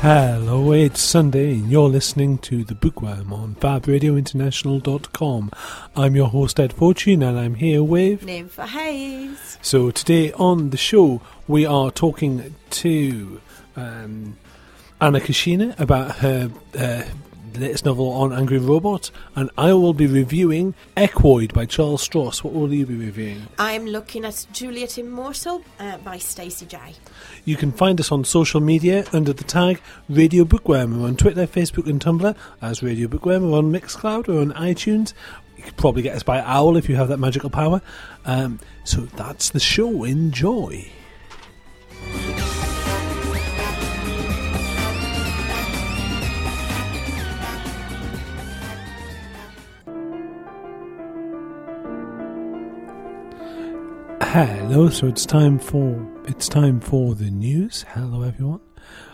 Hello, it's Sunday and you're listening to The Bookworm on FabRadioInternational.com. I'm your host Ed Fortune and I'm here with... Ninfa Hayes. So today on the show we are talking to um, Anna Kashina about her uh, latest novel on angry robots and I will be reviewing Equoid by Charles Stross. What will you be reviewing? I'm looking at Juliet Immortal uh, by Stacey Jay. You can find us on social media under the tag Radio Bookworm. We're on Twitter, Facebook, and Tumblr as Radio Bookworm. We're on Mixcloud. We're on iTunes. You could probably get us by Owl if you have that magical power. Um, so that's the show. Enjoy. Hello, so it's time for it's time for the news. Hello, everyone.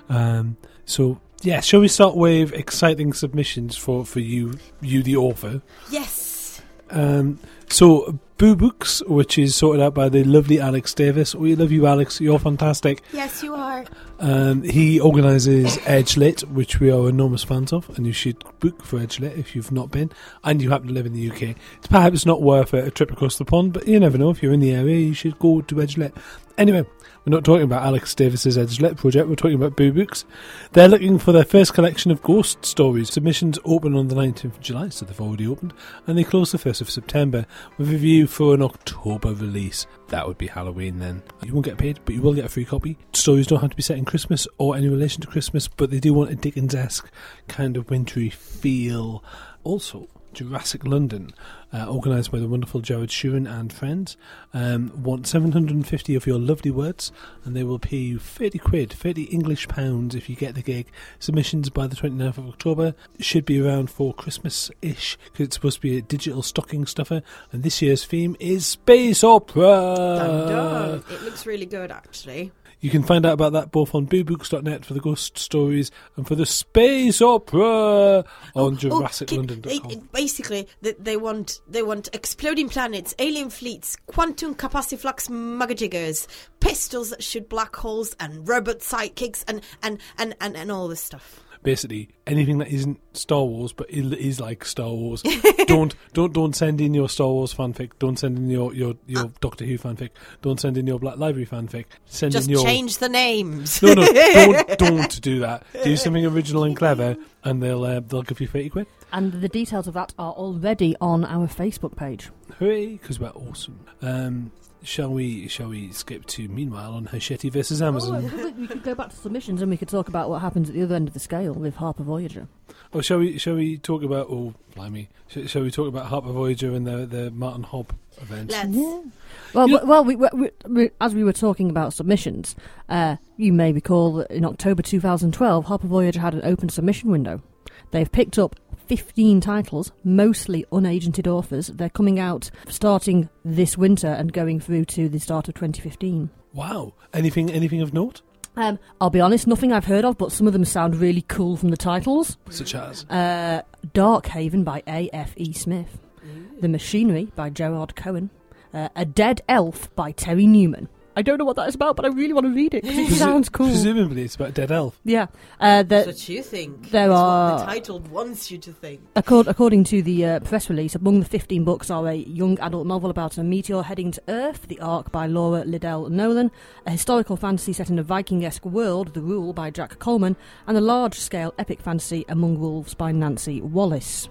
Um, so yeah, shall we start with exciting submissions for for you, you the author? Yes. Um, so Boo Books, which is sorted out by the lovely Alex Davis. We love you, Alex. You're fantastic. Yes, you are. Um, he organises Edge Lit, which we are enormous fans of, and you should book for Edge Lit if you've not been, and you happen to live in the UK. It's perhaps not worth a, a trip across the pond, but you never know. If you're in the area, you should go to Edge Lit. Anyway, we're not talking about Alex Davis's Edge Lit project. We're talking about Boo Books. They're looking for their first collection of ghost stories. Submissions open on the 19th of July, so they've already opened, and they close the 1st of September with a view for an October release. That would be Halloween then. You won't get paid, but you will get a free copy. Stories don't have to be set in Christmas or any relation to Christmas, but they do want a Dickens-esque kind of wintry feel. Also, Jurassic London, uh, organised by the wonderful Jared Shurin and friends, um, want 750 of your lovely words, and they will pay you 30 quid, 30 English pounds if you get the gig. Submissions by the 29th of October should be around for Christmas-ish, because it's supposed to be a digital stocking stuffer, and this year's theme is Space Opera! Dun, dun. It looks really good, actually. You can find out about that both on boobooks.net for the ghost stories and for the space opera on Oh, oh JurassicLondon.com. Eh, it- eh, it- basically, they, they want they want exploding planets, alien fleets, quantum capaciflux magajiggers, pistols that shoot black holes, and robot sidekicks, and and, and, and, and all this stuff. Basically, anything that isn't Star Wars but it is like Star Wars. don't don't don't send in your Star Wars fanfic. Don't send in your your, your Doctor Who fanfic. Don't send in your Black Library fanfic. Send Just in your change the names. no no don't don't do that. Do something original and clever, and they'll uh, they'll give you thirty quid. And the details of that are already on our Facebook page. Hooray! Because we're awesome. Um, shall we? Shall we skip to meanwhile on Hachette versus Amazon? Oh, we could go back to submissions and we could talk about what happens at the other end of the scale with Harper Voyager. Or shall we? Shall we talk about? Oh, blimey! Shall, shall we talk about Harper Voyager and the the Martin Hobb event? Let's. Well, You- w- well, we, we, we, as we were talking about submissions, uh, you may recall that in October 2012, Harper Voyager had an open submission window. They've picked up 15 titles, mostly unagented authors. They're coming out starting this winter and going through to the start of 2015. Wow! Anything? Anything of note? Um, I'll be honest, nothing I've heard of, but some of them sound really cool from the titles. Such as Uh, Dark Haven by A.F.E. Smith. The Machinery by Gerrard Cowan. Uh, A Dead Elf by Terry Newman. I don't know what that is about, but I really want to read it because it sounds cool. Presumably, it's about a dead elf. Yeah. Uh, That's what you think. there It's what are- the title wants you to think. accord, according to the uh, press release, among the 15 books are a young adult novel about a meteor heading to Earth, The Ark by Laura Liddell Nolan, a historical fantasy set in a Viking-esque world, The Rule by Jack Coleman, and a large-scale epic fantasy, Among Wolves by Nancy Wallace.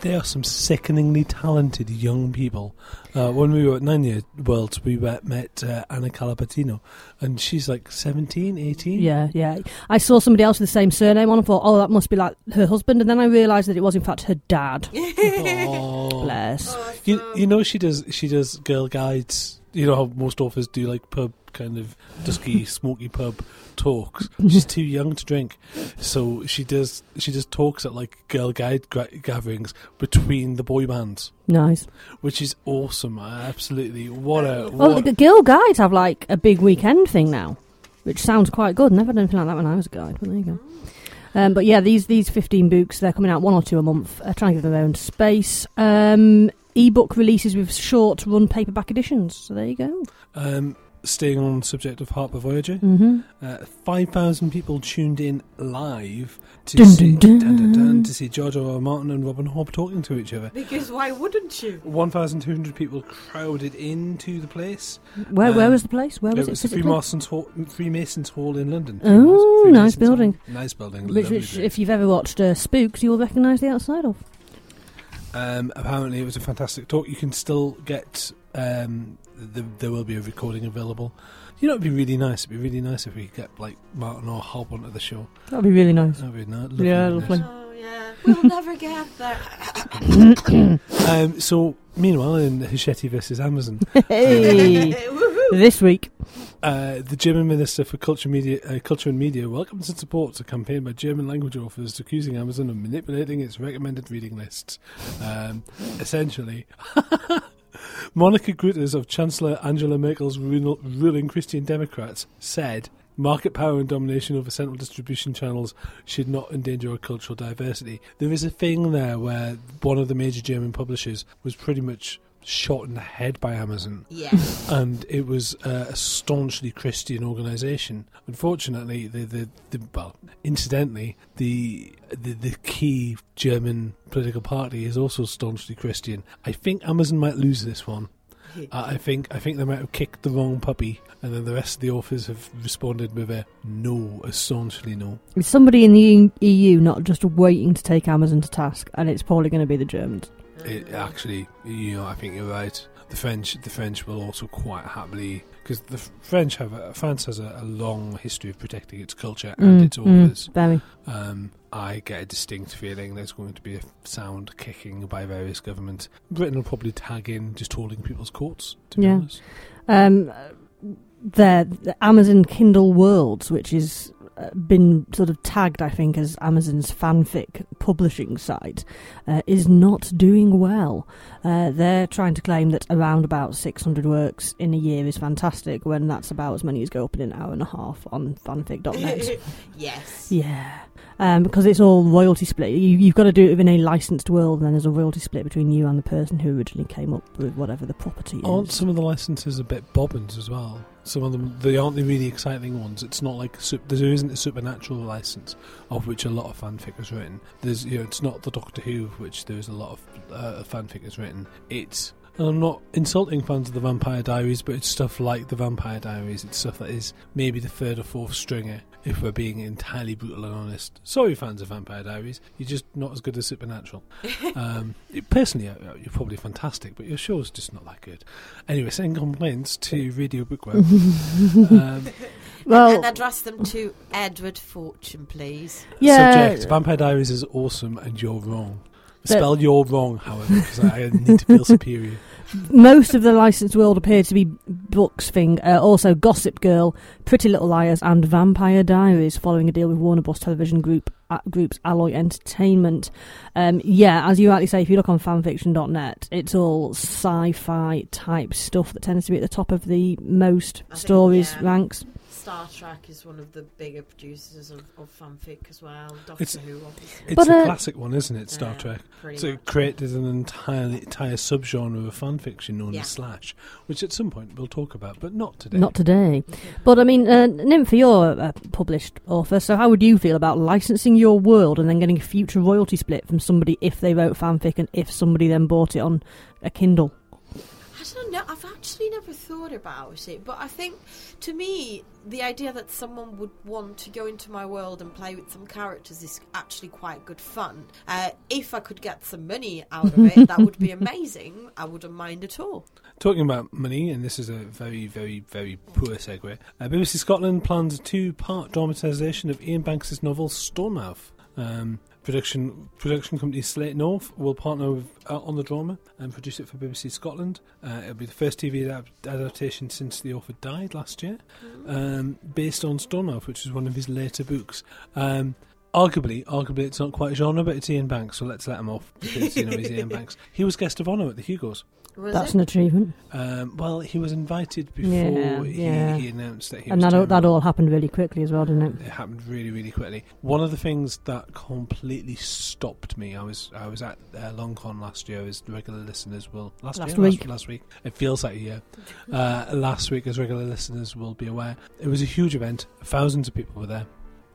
They are some sickeningly talented young people. Uh, when we were at Nine Year Worlds, we met, met uh, Anna Caltabiano, and she's like 17, 18. Yeah, yeah. I saw somebody else with the same surname on and thought, oh, that must be like her husband, and then I realised that it was in fact her dad. Aw. Bless. You, you know she does she does girl guides. You know how most authors do like pub kind of dusky smoky pub talks. She's too young to drink, so she does she does talks at like girl guide gra- gatherings between the boy bands, Nice. which is awesome. Absolutely, what a Well, what, the Girl Guides have like a big weekend thing now, which sounds quite good. Never done anything like that when I was a guide, but there you go. Um, but yeah, these these 15 books, they're coming out one or two a month, uh, trying to give them their own space. Um, ebook releases with short run paperback editions. So there you go. Um, staying on the subject of Harper Voyager, hmm uh, five thousand people tuned in live to Dun, see dun, dun. dun, dun, dun, to see George R. R. Martin and Robin Hobb talking to each other. Because why wouldn't you? One thousand two hundred people crowded into the place. Where where Um, was the place? Where was it it? was the physically? Freemasons Hall, Freemasons Hall in London. Oh, Freemasons- nice building. Hall. Nice building. Which, which if you've ever watched uh, Spooks, you'll recognise the outside of. Um, apparently, it was a fantastic talk. You can still get. Um, the, there will be a recording available. You know, it'd be really nice. It'd be really nice if we could get like Martin or Hobb onto the show. That'd be really nice. That'd be ni- lovely. Yeah, wouldn't lovely. it? Oh yeah, we'll never get there. Um, so, meanwhile, in Hachette versus Amazon, Hey, Woohoo. this week. uh, the German Minister for Culture, Media, uh, Culture and Media welcomes and supports a campaign by German language authors accusing Amazon of manipulating its recommended reading lists. Um, essentially, Monika Grütters of Chancellor Angela Merkel's ruling, ruling Christian Democrats said market power and domination over central distribution channels should not endanger our cultural diversity. There is a thing there where one of the major German publishers was pretty much shot in the head by Amazon Yeah. and it was uh, a staunchly Christian organisation. Unfortunately, the, the, the well, incidentally, the, the the key German political party is also staunchly Christian. I think Amazon might lose this one. Uh, I think I think they might have kicked the wrong puppy, and then the rest of the authors have responded with a no, a staunchly no. It's somebody in the EU not just waiting to take Amazon to task, and it's probably going to be the Germans. It actually, you know, I think you're right. The French, the French will also quite happily because the French have a, France has a, a long history of protecting its culture and Mm, its authors. mm, very. Um, I get a distinct feeling there's going to be a sound kicking by various governments. Britain will probably tag in just holding people's courts. To be Yeah. honest, Um, the, the Amazon Kindle Worlds, which is been sort of tagged, I think, as Amazon's fanfic publishing site, uh, is not doing well. Uh, they're trying to claim that around about 600 works in a year is fantastic, when that's about as many as go up in an hour and a half on fanfic.net. yes. yeah. Um, because it's all royalty split. You, you've got to do it within a licensed world, and then there's a royalty split between you and the person who originally came up with whatever the property aren't is. some of the licenses a bit bobbins as well? Some of them they aren't the really exciting ones. It's not like there isn't a supernatural license of which a lot of fanfic is written. There's you know it's not the Doctor Who of which there is a lot of uh, fanfic is written. It's and I'm not insulting fans of the Vampire Diaries, but it's stuff like the Vampire Diaries. It's stuff that is maybe the third or fourth stringer. If we're being entirely brutal and honest, sorry, fans of Vampire Diaries, you're just not as good as Supernatural. um, personally, uh, you're probably fantastic, but your show's just not that good. Anyway, send complaints to Radio Bookworm. um, Well- and address them to Edward Fortune, please. yeah, Subject: Vampire Diaries is awesome, and you're wrong. But- Spell you're wrong, however, because I need to feel superior. most of the licensed world appear to be books thing. Uh, also, Gossip Girl, Pretty Little Liars, and Vampire Diaries, following a deal with Warner Bros. Television Group uh, Group's Alloy Entertainment. Um, yeah, as you rightly say, if you look on fanfiction.net, it's all sci-fi type stuff that tends to be at the top of the most I think, stories yeah. ranks. Star Trek is one of the bigger producers of, of fanfic as well. Doctor It's- Who, obviously. It's But, a uh, classic one, isn't it? Star Yeah, Trek. pretty So it created an entirely entire subgenre of fan fiction known Yeah. as slash, which at some point we'll talk about, but not today. Not today. But I mean, uh, Ninfa, you're a published author, so how would you feel about licensing your world and then getting a future royalty split from somebody if they wrote fanfic and if somebody then bought it on a Kindle? I don't know. I've actually never thought about it, but I think to me, the idea that someone would want to go into my world and play with some characters is actually quite good fun. Uh, if I could get some money out of it, that would be amazing. I wouldn't mind at all. Talking about money, and this is a very, very, very poor segue. Uh, BBC Scotland plans a two-part dramatisation of Iain Banks' novel Stonemouth. Um, production production company Slate North will partner with, uh, on the drama and produce it for BBC Scotland. Uh, it'll be the first TV adap- adaptation since the author died last year, um, based on Stonemouth, which is one of his later books. Um, Arguably, arguably, it's not quite a genre, but it's Iain Banks, so let's let him off because you know he's Iain Banks. He was guest of honour at the Hugos. Was That's it? an achievement. Um, well, he was invited before Yeah, he, yeah. he announced that he And was that all, that all happened really quickly as well, didn't it? It happened really, really quickly. One of the things that completely stopped me, I was I was at uh, LonCon last year, as regular listeners will last, Last year, week. last, last week. It feels like a year. Uh, last week, as regular listeners will be aware, it was a huge event. Thousands of people were there.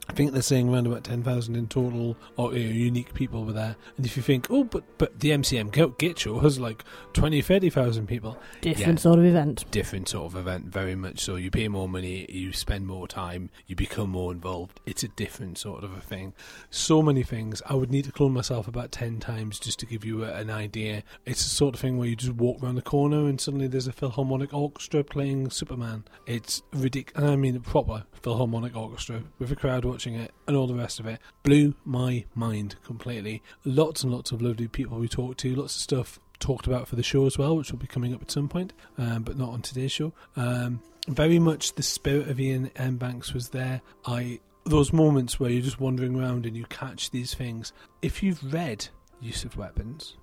I think they're saying around about 10,000 in total, or you know, unique people were there. And if you think, oh, but but the MCM Gate Show has like 20, 30,000 people, Different Yeah. sort of event. different sort of event, very much so. You pay more money, you spend more time, you become more involved. It's a different sort of a thing. So many things. I would need to clone myself about 10 times just to give you a, an idea. It's the sort of thing where you just walk around the corner and suddenly there's a Philharmonic Orchestra playing Superman. It's ridiculous. I mean, a proper Philharmonic Orchestra with a crowd watching it and all the rest of it. Blew my mind completely. Lots and lots of lovely people we talked to, lots of stuff talked about for the show as well, which will be coming up at some point, um, but not on today's show. Um, very much the spirit of Iain M. Banks was there. I those moments where you're just wandering around and you catch these things. If you've read Use of Weapons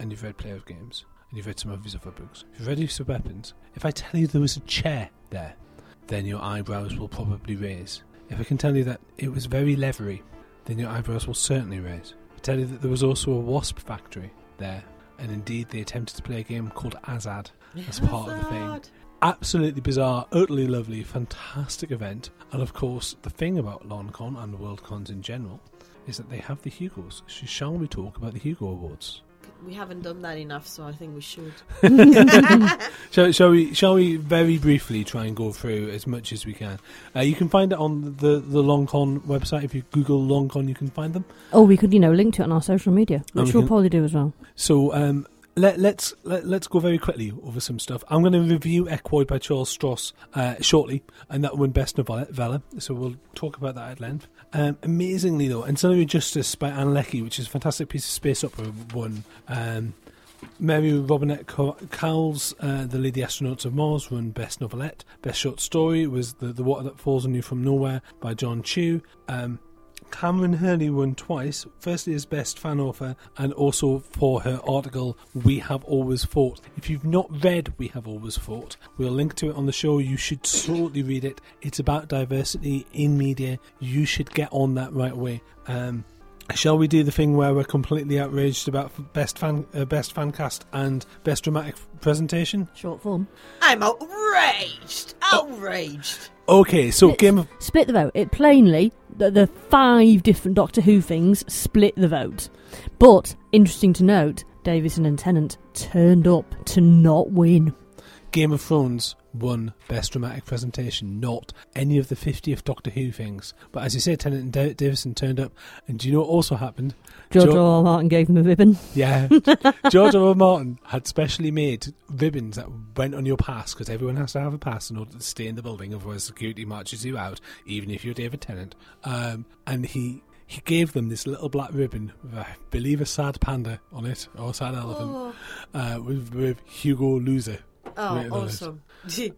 and you've read Player of Games and you've read some of his other books, if you've read Use of Weapons, if I tell you there was a chair there, then your eyebrows will probably raise. If I can tell you that it was very leathery, then your eyebrows will certainly raise. I tell you that there was also a wasp factory there, and indeed they attempted to play a game called Azad as part of the thing. Absolutely bizarre, utterly lovely, fantastic event. And of course, the thing about LonCon and WorldCons in general is that they have the Hugos. So shall we talk about the Hugo Awards? We haven't done that enough, so I think we should. Shall, shall we? Shall we very briefly try and go through as much as we can? Uh, you can find it on the the LonCon website. If you Google LonCon, you can find them. Or we could, you know, link to it on our social media, which we we'll can- probably do as well. So um, let, let's let, let's go very quickly over some stuff. I'm going to review Equoid by Charles Stross uh, shortly, and that won Best Novella. So we'll talk about that at length. Um, amazingly though, and Ancillary Justice by Ann Leckie, which is a fantastic piece of space opera, won. Um, Mary Robinette Co- Kowal, uh, The Lady Astronauts of Mars, won Best Novelette. Best Short Story was The, the Water That Falls on You from Nowhere by John Chu. Um, Kameron Hurley won twice, firstly as Best Fan Author and also for her article We Have Always Fought. If you've not read We Have Always Fought, we'll link to it on the show. You should totally read it. It's about diversity in media. You should get on that right away. Um, Shall we do the thing where we're completely outraged about best fan, uh, best fan cast and best dramatic presentation? Short form. I'm outraged! Outraged! Okay, so It's- Game of Split the vote. It plainly, the, the five different Doctor Who things split the vote. But, interesting to note, Davison and Tennant turned up to not win. Game of Thrones won Best Dramatic Presentation, not any of the 50th Doctor Who things. But as you say, Tennant and Da- Davison turned up, and do you know what also happened? George Jo- R. R. Martin gave them a ribbon. Yeah, George R. R. Martin had specially made ribbons that went on your pass because everyone has to have a pass in order to stay in the building, otherwise security marches you out, even if you're David Tennant. Um, and he he gave them this little black ribbon with, I believe, a sad panda on it or a sad elephant Oh, uh, with, with Hugo Loser. oh Written it. awesome.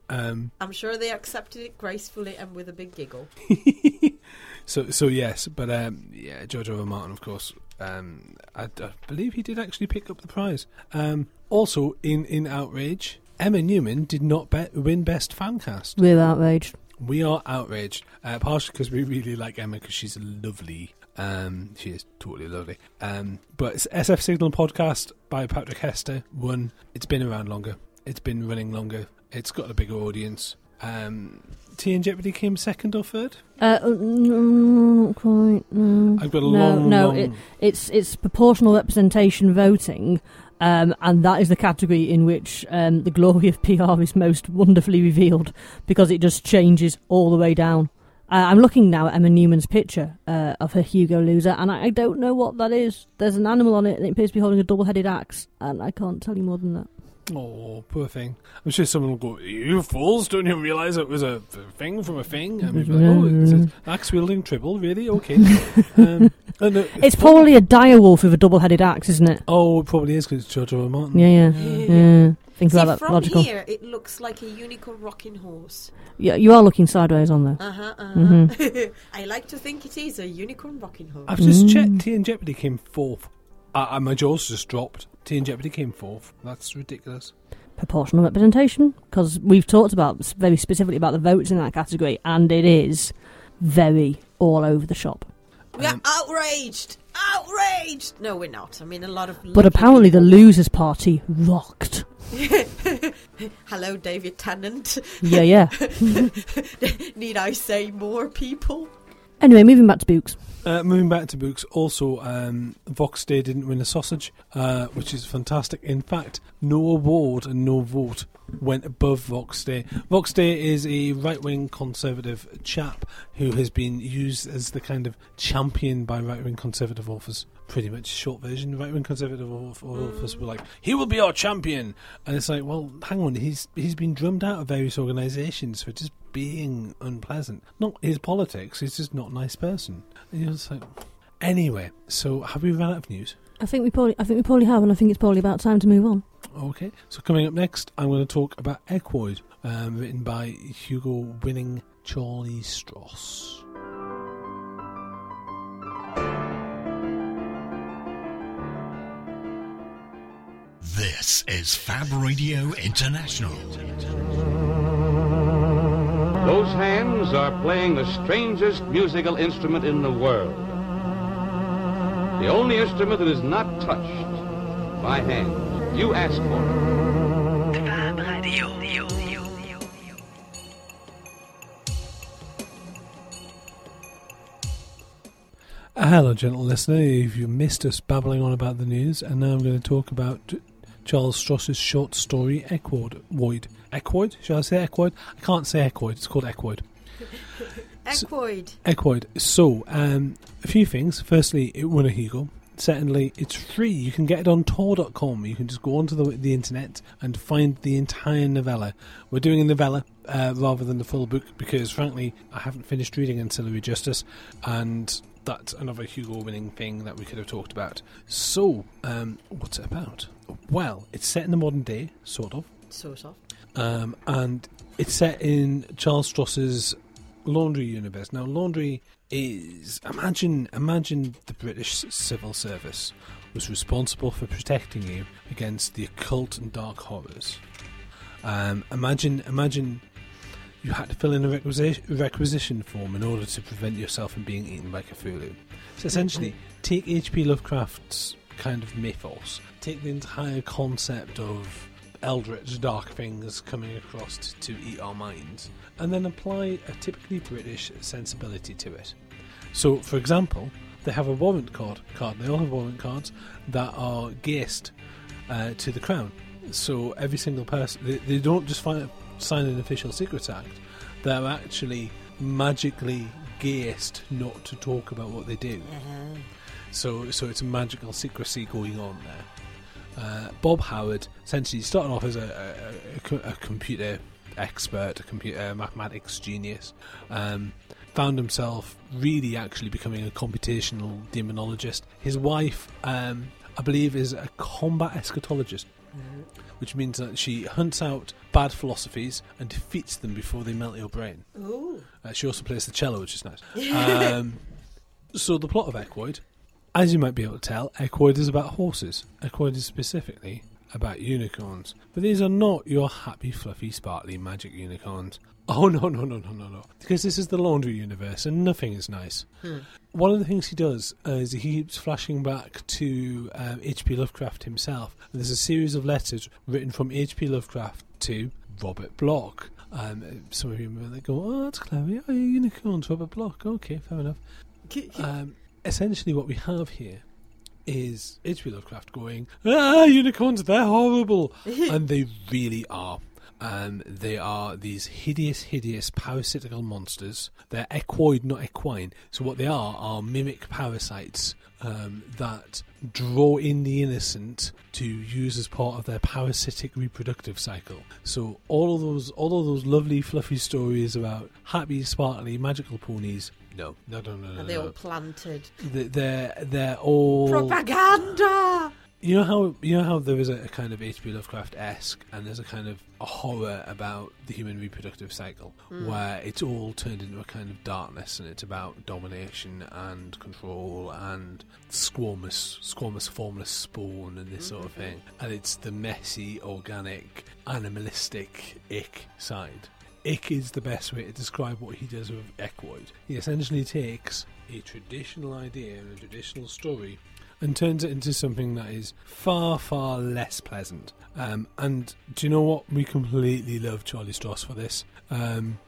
Um, I'm sure they accepted it gracefully and with a big giggle. so so yes, but um, yeah, George R. R. Martin, of course. Um, I, I believe he did actually pick up the prize. Um, also, in in outrage, Emma Newman did not be- win Best Fan Cast. We're outraged. We are outraged, uh, partially because we really like Emma because she's lovely. Um, she is totally lovely. Um, but SF Signal podcast by Patrick Hester won. It's been around longer. It's been running longer. It's got a bigger audience. Um, Tea and Jeopardy came second or third. Uh, uh, no, not quite. No. I've got a no, long, no. long. It, it's it's proportional representation voting, um, and that is the category in which um, the glory of PR is most wonderfully revealed because it just changes all the way down. Uh, I'm looking now at Emma Newman's picture uh, of her Hugo loser, and I, I don't know what that is. There's an animal on it, and it appears to be holding a double-headed axe, and I can't tell you more than that. Oh, poor thing. I'm sure someone will go, You fools, don't you realise it was a a thing from a thing? And we'd be like, Oh, it's an axe wielding tribble, really? Okay. um, and, uh, It's probably a direwolf with a double-headed axe, isn't it? Oh, it probably is because it's George R. R. Martin. Yeah, yeah, yeah. Think See, about that from logical. here, it looks like a unicorn rocking horse. Yeah, you are looking sideways on there. Uh huh. Uh-huh. Mhm. I like to think it is a unicorn rocking horse. I've just Mm. checked. Tea and Jeopardy came fourth. Uh, and my jaws just dropped. Teen Jeopardy came fourth. That's ridiculous. Proportional representation, because we've talked about very specifically about the votes in that category, and it is very all over the shop. We are Um, outraged! Outraged! No, we're not. I mean, a lot of. But lovely apparently, the losers party rocked. Hello, David Tennant. Yeah, yeah. Need I say more people? Anyway, moving back to Books. Uh, moving back to books, also, um, Vox Day didn't win a sausage, uh, which is fantastic. In fact, no award and no vote went above Vox Day. Vox Day is a right wing conservative chap who has been used as the kind of champion by right wing conservative authors. Pretty much short version. Right wing conservative author- authors were like, "He will be our champion," and it's like, well, hang on, he's he's been drummed out of various organisations for just being unpleasant. Not his politics; he's just not a nice person. And you're like, anyway. So have we run out of news? I think we probably, I think we probably have, and I think it's probably about time to move on. Okay. So coming up next, I'm going to talk about Equoid, um, written by Hugo-winning Charlie Stross. This is Fab Radio International. Those hands are playing the strangest musical instrument in the world. The only instrument that is not touched by hands. You ask for it. Uh, hello, gentle listener. If you missed us babbling on about the news, and now I'm going to talk about Charles Stross's short story Equoid. Void. Equoid? Shall I say Equoid? I can't say Equoid. It's called Equoid. Equoid. Equoid. So, um, a few things. Firstly, it won a Hugo. Secondly, it's free. You can get it on Tor.com. You can just go onto the, the internet and find the entire novella. We're doing a novella uh, rather than the full book because, frankly, I haven't finished reading Ancillary Justice, and that's another Hugo winning thing that we could have talked about. So, um, what's it about? Well, it's set in the modern day, sort of. Sort of. Um, and it's set in Charles Stross's Laundry universe. Now, Laundry is imagine imagine the British civil service was responsible for protecting you against the occult and dark horrors. Um, imagine imagine you had to fill in a requisition, requisition form in order to prevent yourself from being eaten by Cthulhu. So essentially, take H.P. Lovecraft's kind of mythos, take the entire concept of eldritch dark things coming across to, to eat our minds, and then apply a typically British sensibility to it. So, for example, they have a warrant card. Card. They all have warrant cards that are geased uh, to the crown. So every single person, they, they don't just fi- sign an official Secrets Act. They're actually magically geased not to talk about what they do. So, so it's a magical secrecy going on there. Uh, Bob Howard essentially started off as a, a, a a computer expert, a computer mathematics genius. Um, found himself really actually becoming a computational demonologist. His wife, um, I believe, is a combat eschatologist, which means that she hunts out bad philosophies and defeats them before they melt your brain. Ooh. Uh, she also plays the cello, which is nice. Um, so the plot of Equoid, as you might be able to tell, Equoid is about horses. Equoid is specifically about unicorns. But these are not your happy, fluffy, sparkly magic unicorns. Oh no, no, no, no, no, no. Because this is the laundry universe and nothing is nice. One of the things he does uh, is he keeps flashing back to um, H.P. Lovecraft himself. And there's a series of letters written from H.P. Lovecraft to Robert Bloch. Um, some of you may go, oh, that's clever. Oh, unicorns, Robert Bloch. Okay, fair enough. Um, essentially, what we have here is H.P. Lovecraft going, ah, unicorns, they're horrible. and they really are. Um, they are these hideous, hideous parasitical monsters. They're equoid, not equine. So what they are are mimic parasites um, that draw in the innocent to use as part of their parasitic reproductive cycle. So all of those, all of those lovely, fluffy stories about happy, sparkly, magical ponies. No, no, no, no, no. Are they no. all planted? They- They're they're all Propaganda! You know how you know how there is a, a kind of H.P. Lovecraft esque, and there's a kind of a horror about the human reproductive cycle, hmm. where it's all turned into a kind of darkness, and it's about domination and control and squamous, squamous, formless spawn and this sort of mm-hmm. thing, and it's the messy, organic, animalistic ick side. Ick is the best way to describe what he does with Equoid. He essentially takes a traditional idea and a traditional story and turns it into something that is far, far less pleasant. Um, and do you know what? We completely love Charlie Stross for this. Um,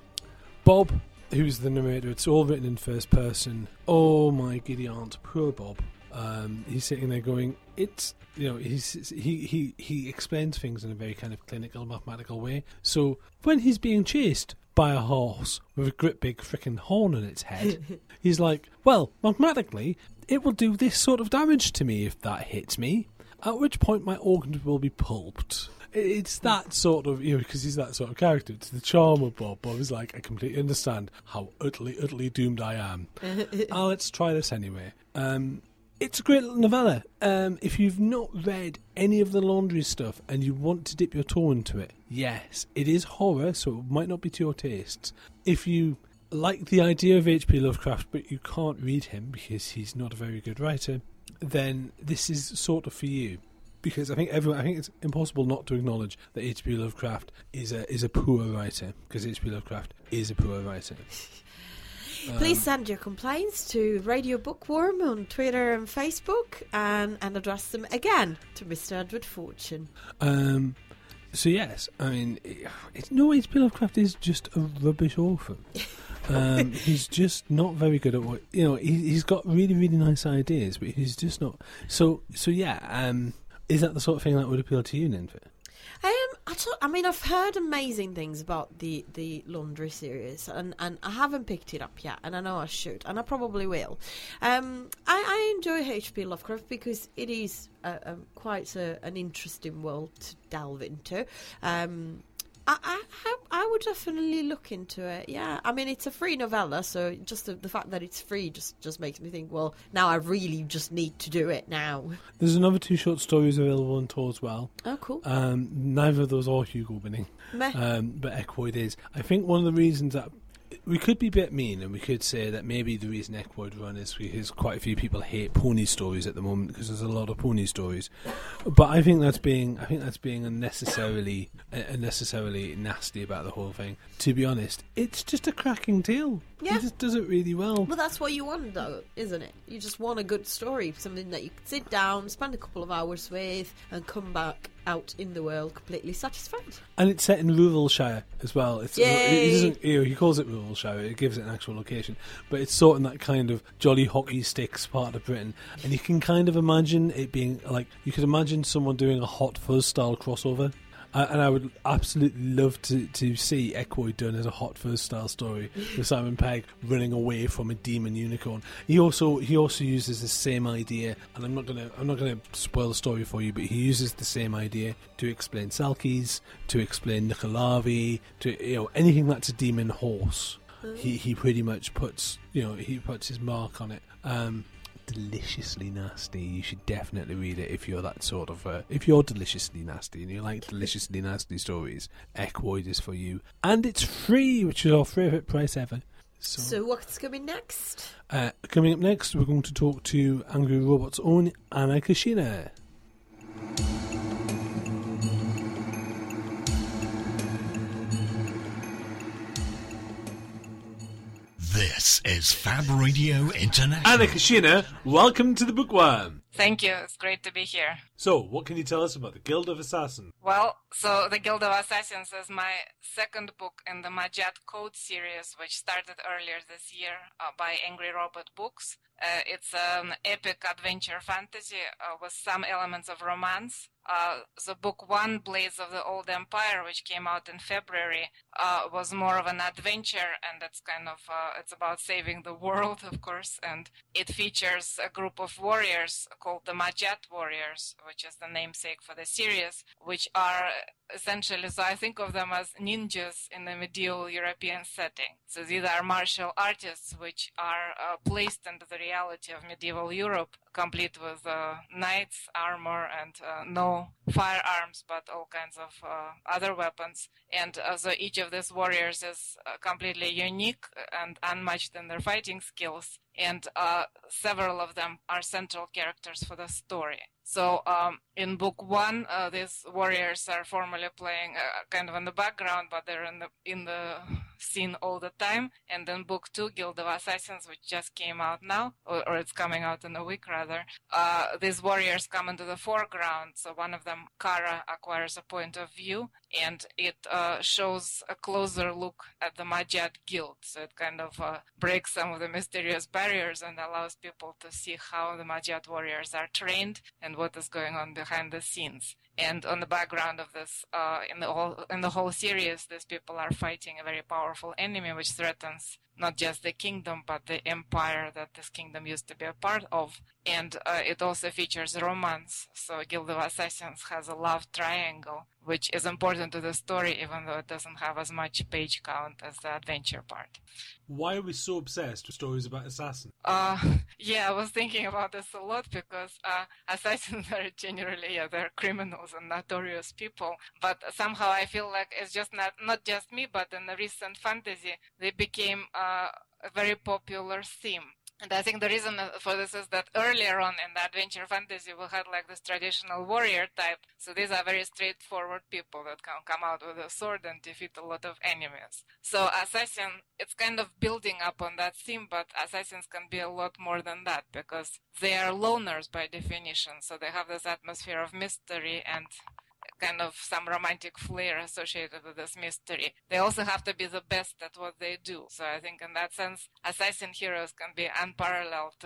Bob, who's the narrator, it's all written in first person. Oh my giddy aunt, poor Bob. Um, he's sitting there going, "It's you know." He's he he he explains things in a very kind of clinical, mathematical way. So when he's being chased by a horse with a great big freaking horn on its head, he's like, "Well, mathematically, it will do this sort of damage to me if that hits me. At which point, my organs will be pulped." It's that sort of, you know, because he's that sort of character. It's the charm of Bob. Bob is like, I completely understand how utterly, utterly doomed I am. oh, let's try this anyway. Um, it's a great little novella. Um, if you've not read any of the laundry stuff and you want to dip your toe into it, yes, it is horror, so it might not be to your tastes. If you like the idea of H.P. Lovecraft, but you can't read him because he's not a very good writer, then this is sort of for you. Because I think everyone, I think it's impossible not to acknowledge that H.P. Lovecraft is a is a poor writer. Because H.P. Lovecraft is a poor writer. Please send your complaints to Radio Bookworm on Twitter and Facebook and, and address them again to Mr. Edward Fortune. Um, so yes, I mean, it, it's no H.P. Lovecraft is just a rubbish author. Um, he's just not very good at what you know. He, he's got really, really nice ideas, but he's just not. So, so yeah. Um, is that the sort of thing that would appeal to you, Ninfa? I, mean, I've heard amazing things about the, the laundry series, and, and I haven't picked it up yet, and I know I should, and I probably will. Um, I, I enjoy H.P. Lovecraft because it is quite a, an interesting world to delve into. Um, I, I, I- would definitely look into it. Yeah, I mean it's a free novella, so just the, the fact that it's free just just makes me think. Well, now I really just need to do it now. There's another two short stories available on Tor as well. Oh, cool. Um, neither of those are Hugo winning, um, but Equoid is. I think one of the reasons that we could be a bit mean and we could say that maybe the reason Equoid run is because quite a few people hate pony stories at the moment because there's a lot of pony stories. But I think that's being I think that's being unnecessarily uh, unnecessarily nasty about the whole thing. To be honest, it's just a cracking tale. Yeah. It just does it really well. Well, that's what you want, though, isn't it? You just want a good story, something that you can sit down, spend a couple of hours with, and come back out in the world completely satisfied. And it's set in rural Shire as well. It's! Uh, he, doesn't, you know, he calls it rural Shire. It gives it an actual location, but it's sort of that kind of jolly hockey sticks part of Britain. And you can kind of imagine it being like you could imagine someone doing a Hot Fuzz style crossover. Uh, and I would absolutely love to, to see Equoid done as a Hot Fuzz style story with Simon Pegg running away from a demon unicorn. He also he also uses the same idea, and I'm not gonna I'm not gonna spoil the story for you, but he uses the same idea to explain Selkies, to explain Nuckelavee, to you know anything that's a demon horse. He he pretty much puts you know he puts his mark on it. Um, deliciously nasty. You should definitely read it if you're that sort of uh, if you're deliciously nasty and you like deliciously nasty stories. Equoid is for you, and it's free, which is our favourite price ever. So, So, what's coming next? uh, coming up next, we're going to talk to Angry Robot's own Anna Kashina. This is Fab Radio International. Anna Kashina, welcome to the Bookworm. Thank you. It's great to be here. So, what can you tell us about the Guild of Assassins? Well, so the Guild of Assassins is my second book in the Majat Code series, which started earlier this year uh, by Angry Robot Books. Uh, it's an epic adventure fantasy uh, with some elements of romance. Uh, the book one, Blades of the Old Empire, which came out in February, uh, was more of an adventure, and it's kind of uh, it's about saving the world, of course, and it features a group of warriors called the Majat Warriors, which is the namesake for the series, which are essentially, so I think of them as ninjas in the medieval European setting. So these are martial artists which are uh, placed into the reality of medieval Europe, complete with uh, knights, armor, and uh, firearms, but all kinds of uh, other weapons. And uh, so each of these warriors is uh, completely unique and unmatched in their fighting skills. And several of them are central characters for the story. So um, in book one, uh, these warriors are formally playing uh, kind of in the background, but they're in the in the scene all the time. And then book two, Guild of Assassins, which just came out now, or, or it's coming out in a week rather, uh, these warriors come into the foreground. So one of them, Kara, acquires a point of view, and it uh, shows a closer look at the Majat Guild. So it kind of uh, breaks some of the mysterious barriers and allows people to see how the Majat warriors are trained and what is going on behind the scenes. And on the background of this, uh, in the whole in the whole series, these people are fighting a very powerful enemy which threatens not just the kingdom but the empire that this kingdom used to be a part of. And uh, it also features romance. So Guild of Assassins has a love triangle, which is important to the story, even though it doesn't have as much page count as the adventure part. Why are we so obsessed with stories about assassins? Uh, yeah, I was thinking about this a lot because uh, assassins are generally yeah, they're criminals and notorious people. But somehow I feel like it's just not not just me, but in the recent fantasy they became uh, a very popular theme. And I think the reason uh, for this is that earlier on in the adventure fantasy, we had like this traditional warrior type. So these are very straightforward people that can come out with a sword and defeat a lot of enemies. So assassin, it's kind of building up on that theme, but assassins can be a lot more than that because they are loners by definition. So they have this atmosphere of mystery and kind of some romantic flair associated with this mystery. They also have to be the best at what they do. So I think in that sense, assassin heroes can be unparalleled.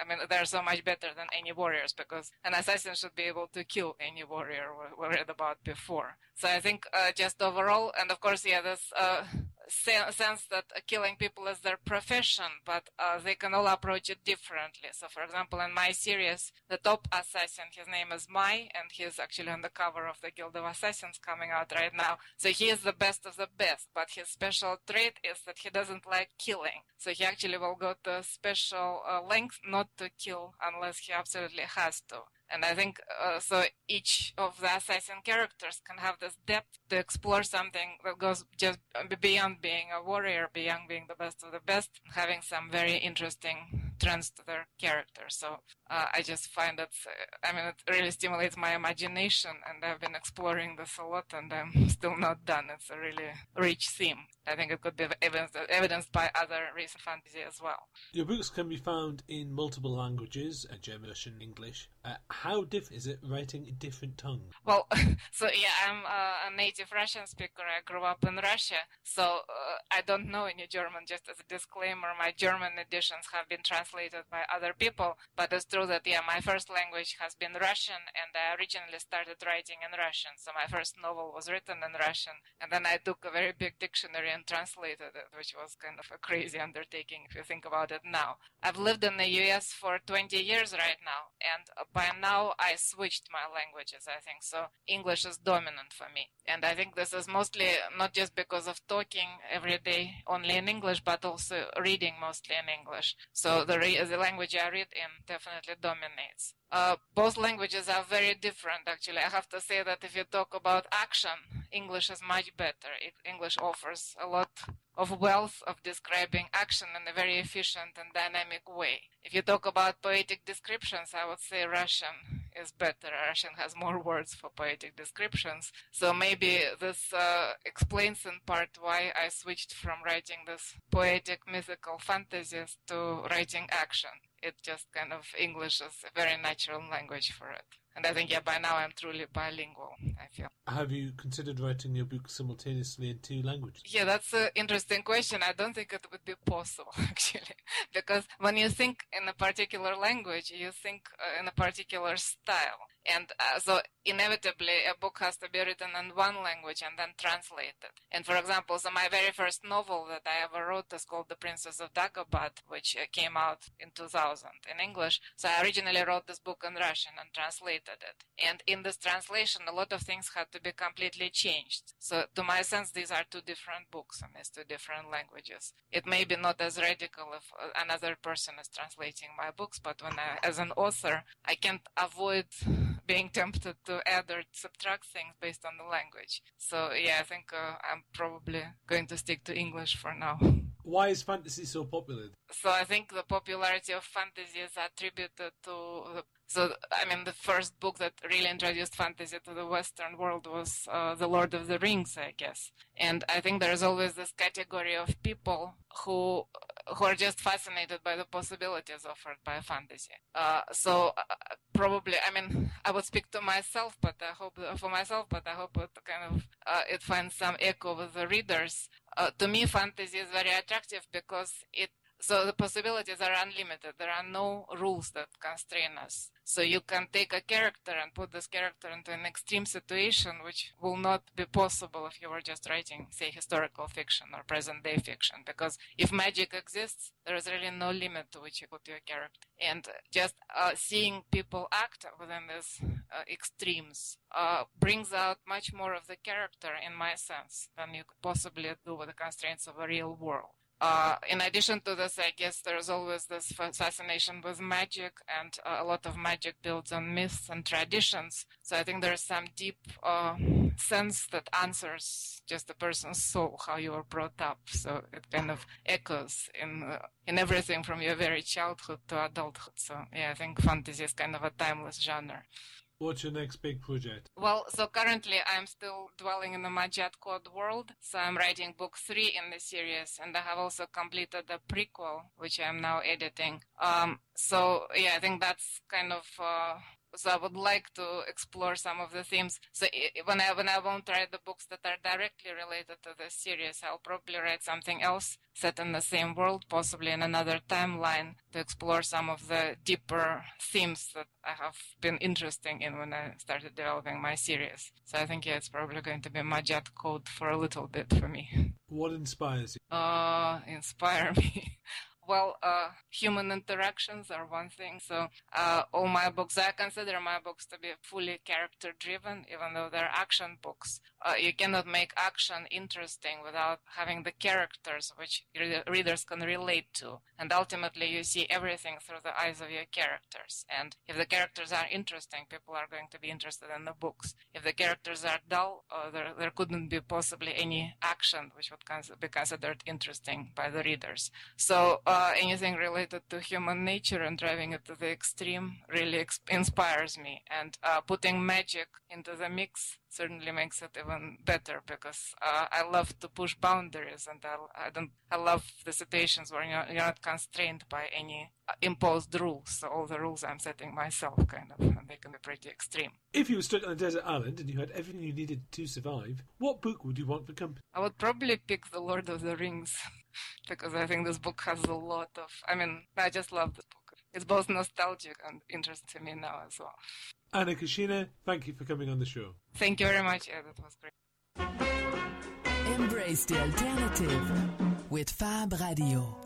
I mean, they're so much better than any warriors because an assassin should be able to kill any warrior we read about before. So I think uh, just overall, and of course, yeah, this uh, sense that killing people is their profession, but uh, they can all approach it differently. So, for example, in my series, the top assassin, his name is Mai, and he's actually on the cover of the Guild of Assassins coming out right now. So he is the best of the best, but his special trait is that he doesn't like killing. So he actually will go to special uh, length not to kill unless he absolutely has to. And I think uh, so each of the assassin characters can have this depth to explore something that goes just beyond being a warrior, beyond being the best of the best, having some very interesting trends to their character. So uh, I just find that, uh, I mean, it really stimulates my imagination, and I've been exploring this a lot, and I'm still not done. It's a really rich theme. I think it could be evidenced, evidenced by other recent fantasy as well. Your books can be found in multiple languages, uh, German, Russian, English. Uh, how diff is it writing in different tongues? Well, so yeah, I'm uh, a native Russian speaker. I grew up in Russia, so uh, I don't know any German. Just as a disclaimer, my German editions have been translated by other people, but it's true that yeah, my first language has been Russian, and I originally started writing in Russian. So my first novel was written in Russian, and then I took a very big dictionary and translated it, which was kind of a crazy undertaking if you think about it now. I've lived in the US for 20 years right now, and by now I switched my languages, I think. So English is dominant for me. And I think this is mostly not just because of talking every day only in English, but also reading mostly in English. So the, re- the language I read in definitely dominates. Uh, both languages are very different, actually. I have to say that if you talk about action, English is much better. It, English offers a lot of wealth of describing action in a very efficient and dynamic way. If you talk about poetic descriptions, I would say Russian is better. Russian has more words for poetic descriptions. So maybe this uh, explains in part why I switched from writing this poetic mythical fantasies to writing action it just kind of English is a very natural language for it. And I think, yeah, by now I'm truly bilingual, I feel. Have you considered writing your book simultaneously in two languages? Yeah, that's an interesting question. I don't think it would be possible, actually. because when you think in a particular language, you think uh, in a particular style. And uh, so inevitably a book has to be written in one language and then translated. And for example, so my very first novel that I ever wrote is called The Princess of Dagmar, which uh, came out in 2000 in English. So I originally wrote this book in Russian and translated it. And in this translation, a lot of things had to be completely changed. So to my sense, these are two different books and it's two different languages. It may be not as radical if uh, another person is translating my books, but when I, as an author, I can't avoid being tempted to add or subtract things based on the language. So yeah, I think uh, I'm probably going to stick to English for now. Why is fantasy so popular? So I think the popularity of fantasy is attributed to the so, I mean, the first book that really introduced fantasy to the Western world was uh, The Lord of the Rings, I guess. And I think there's always this category of people who who are just fascinated by the possibilities offered by fantasy. Uh, so uh, probably, I mean, I would speak to myself, but I hope for myself, but I hope it kind of uh, it finds some echo with the readers. Uh, to me, fantasy is very attractive because it so the possibilities are unlimited. There are no rules that constrain us. So you can take a character and put this character into an extreme situation, which will not be possible if you were just writing, say, historical fiction or present day fiction. Because if magic exists, there is really no limit to which you put your character. And just uh, seeing people act within these uh, extremes uh, brings out much more of the character, in my sense, than you could possibly do with the constraints of a real world. Uh, in addition to this, I guess there's always this fascination with magic, and uh, a lot of magic builds on myths and traditions. So I think there's some deep uh, sense that answers just a person's soul, how you were brought up. So it kind of echoes in uh, in everything from your very childhood to adulthood. So yeah, I think fantasy is kind of a timeless genre. What's your next big project? Well, so currently I'm still dwelling in the Majat Code world. So I'm writing book three in the series, and I have also completed the prequel, which I'm now editing. Um, so yeah, I think that's kind of uh, so I would like to explore some of the themes. So when I when I won't write the books that are directly related to the series, I'll probably write something else set in the same world, possibly in another timeline, to explore some of the deeper themes that I have been interested in when I started developing my series. So I think yeah, it's probably going to be Majat Code for a little bit for me. What inspires you? Uh, inspire me well, uh, human interactions are one thing. So uh, all my books, I consider my books to be fully character driven, even though they're action books. Uh, you cannot make action interesting without having the characters which re- readers can relate to. And ultimately, you see everything through the eyes of your characters. And if the characters are interesting, people are going to be interested in the books. If the characters are dull, uh, there, there couldn't be possibly any action which would cons- be considered interesting by the readers. So, uh, uh, anything related to human nature and driving it to the extreme really ex- inspires me. And uh, putting magic into the mix certainly makes it even better because uh, I love to push boundaries and I, I, don't I love the situations where you're, you're not constrained by any uh, imposed rules. So all the rules I'm setting myself, kind of, and they can be pretty extreme. If you were stuck on a desert island and you had everything you needed to survive, what book would you want for company? I would probably pick The Lord of the Rings because I think this book has a lot of. I mean, I just love this book. It's both nostalgic and interesting to me now as well. Anna Kashina, thank you for coming on the show. Thank you very much. Yeah, that was great. Embrace the alternative with Fab Radio.